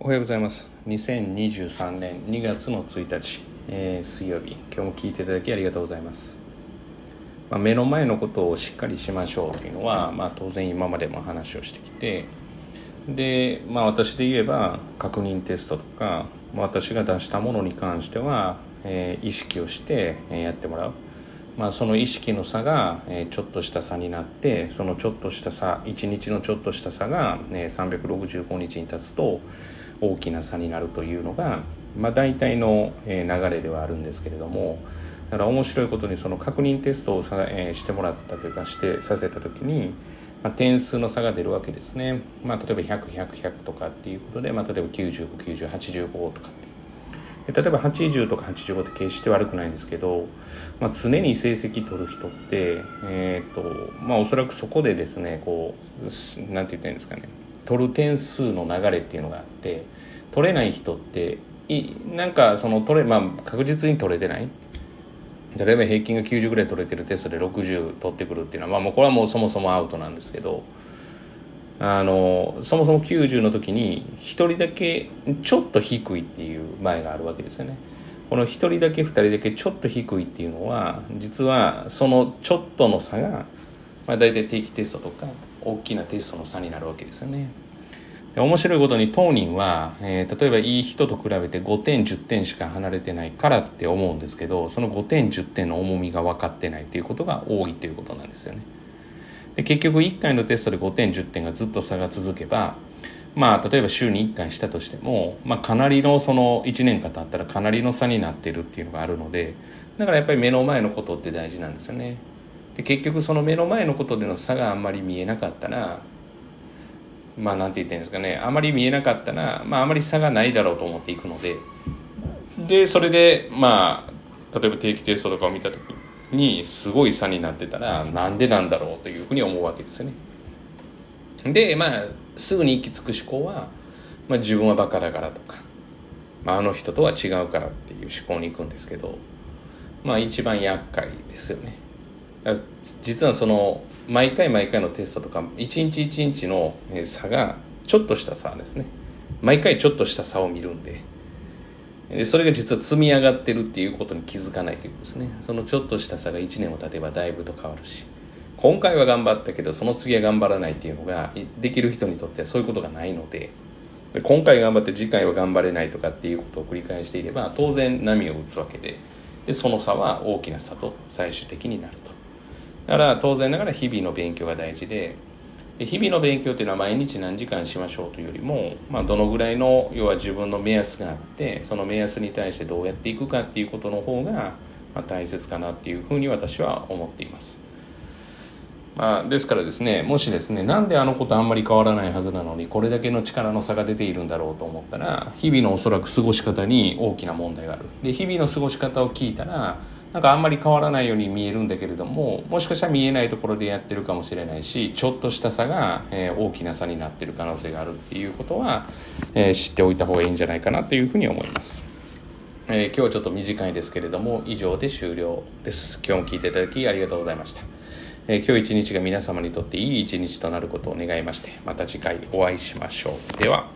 おはようございます。2023年2月の1日、えー、水曜日。今日も聞いていただきありがとうございます、まあ、目の前のことをしっかりしましょうというのは、まあ、当然今までも話をしてきてで、まあ、私で言えば確認テストとか私が出したものに関しては、えー、意識をしてやってもらう。まあ、その意識の差が、ちょっとした差になってそのちょっとした差1日のちょっとした差が、365日に経つと大きな差になるというのが、まあ、大体の、流れではあるんですけれどもだから面白いことにその確認テストをさ、えしてもらったというかしてさせた時に、まあ、点数の差が出るわけですね、まあ、例えば100100100とかっていうことで、まあ、例えば959085とかって。例えば80とか85って決して悪くないんですけど、まあ、常に成績取る人って、えーとまあ、おそらくそこでですねこうなんて言ったらいいんですかね。取る点数の流れっていうのがあって取れない人っていなんかその取れ、まあ、確実に取れてない例えば平均が90ぐらい取れてるテストで60取ってくるっていうのは、まあ、もうこれはもうそもそもアウトなんですけどあのそもそも90の時に1人だけちょっと低いっていう前があるわけですよね。この1人だけ2人だけちょっと低いっていうのは実はそのちょっとの差が、まあ、大体定期テストとか大きなテストの差になるわけですよね。で面白いことに当人は、えー、例えばいい人と比べて5点10点しか離れてないからって思うんですけどその5点10点の重みが分かってないっていうことが多いっていうことなんですよね。で結局1回のテストで5点10点がずっと差が続けばまあ例えば週に1回したとしても、まあ、かなりのその1年間経ったらかなりの差になってるっていうのがあるのでだからやっぱり目の前のことって大事なんですよね。で結局その目の前のことでの差があんまり見えなかったらまあなんて言ってんですかねあまり見えなかったら、まあ、あまり差がないだろうと思っていくのででそれでまあ例えば定期テストとかを見た時にすごい差になってたらなんでなんだろうというふうに思うわけですよね。でまあすぐに行き着く思考は、まあ、自分はバカだからとか、まあ、あの人とは違うからっていう思考に行くんですけどまあ一番厄介ですよね。実はその毎回毎回のテストとか一日一日の差がちょっとした差ですね。毎回ちょっとした差を見るんで。でそれが実は積み上がってるっていうことに気づかないということですね。そのちょっとした差が1年を経てばだいぶと変わるし。今回は頑張ったけどその次は頑張らないっていうのができる人にとってはそういうことがないので。で今回頑張って次回は頑張れないとかっていうことを繰り返していれば当然波を打つわけで。でその差は大きな差と最終的になると。だから当然ながら日々の勉強が大事で日々の勉強っていうのは毎日何時間しましょうというよりも、まあ、どのぐらいの要は自分の目安があってその目安に対してどうやっていくかっていうことの方が、ま、大切かなっていうふうに私は思っています。まあ、ですからですねもしですねなんであの子とあんまり変わらないはずなのにこれだけの力の差が出ているんだろうと思ったら日々のおそらく過ごし方に大きな問題があるで日々の過ごし方を聞いたらなんかあんまり変わらないように見えるんだけれどももしかしたら見えないところでやってるかもしれないしちょっとした差が、えー、大きな差になってる可能性があるっていうことは、えー、知っておいた方がいいんじゃないかなというふうに思います。えー、今日はちょっと短いですけれども以上で終了です。今日も聞いていただきありがとうございました。え今日一日が皆様にとっていい一日となることを願いましてまた次回お会いしましょう。では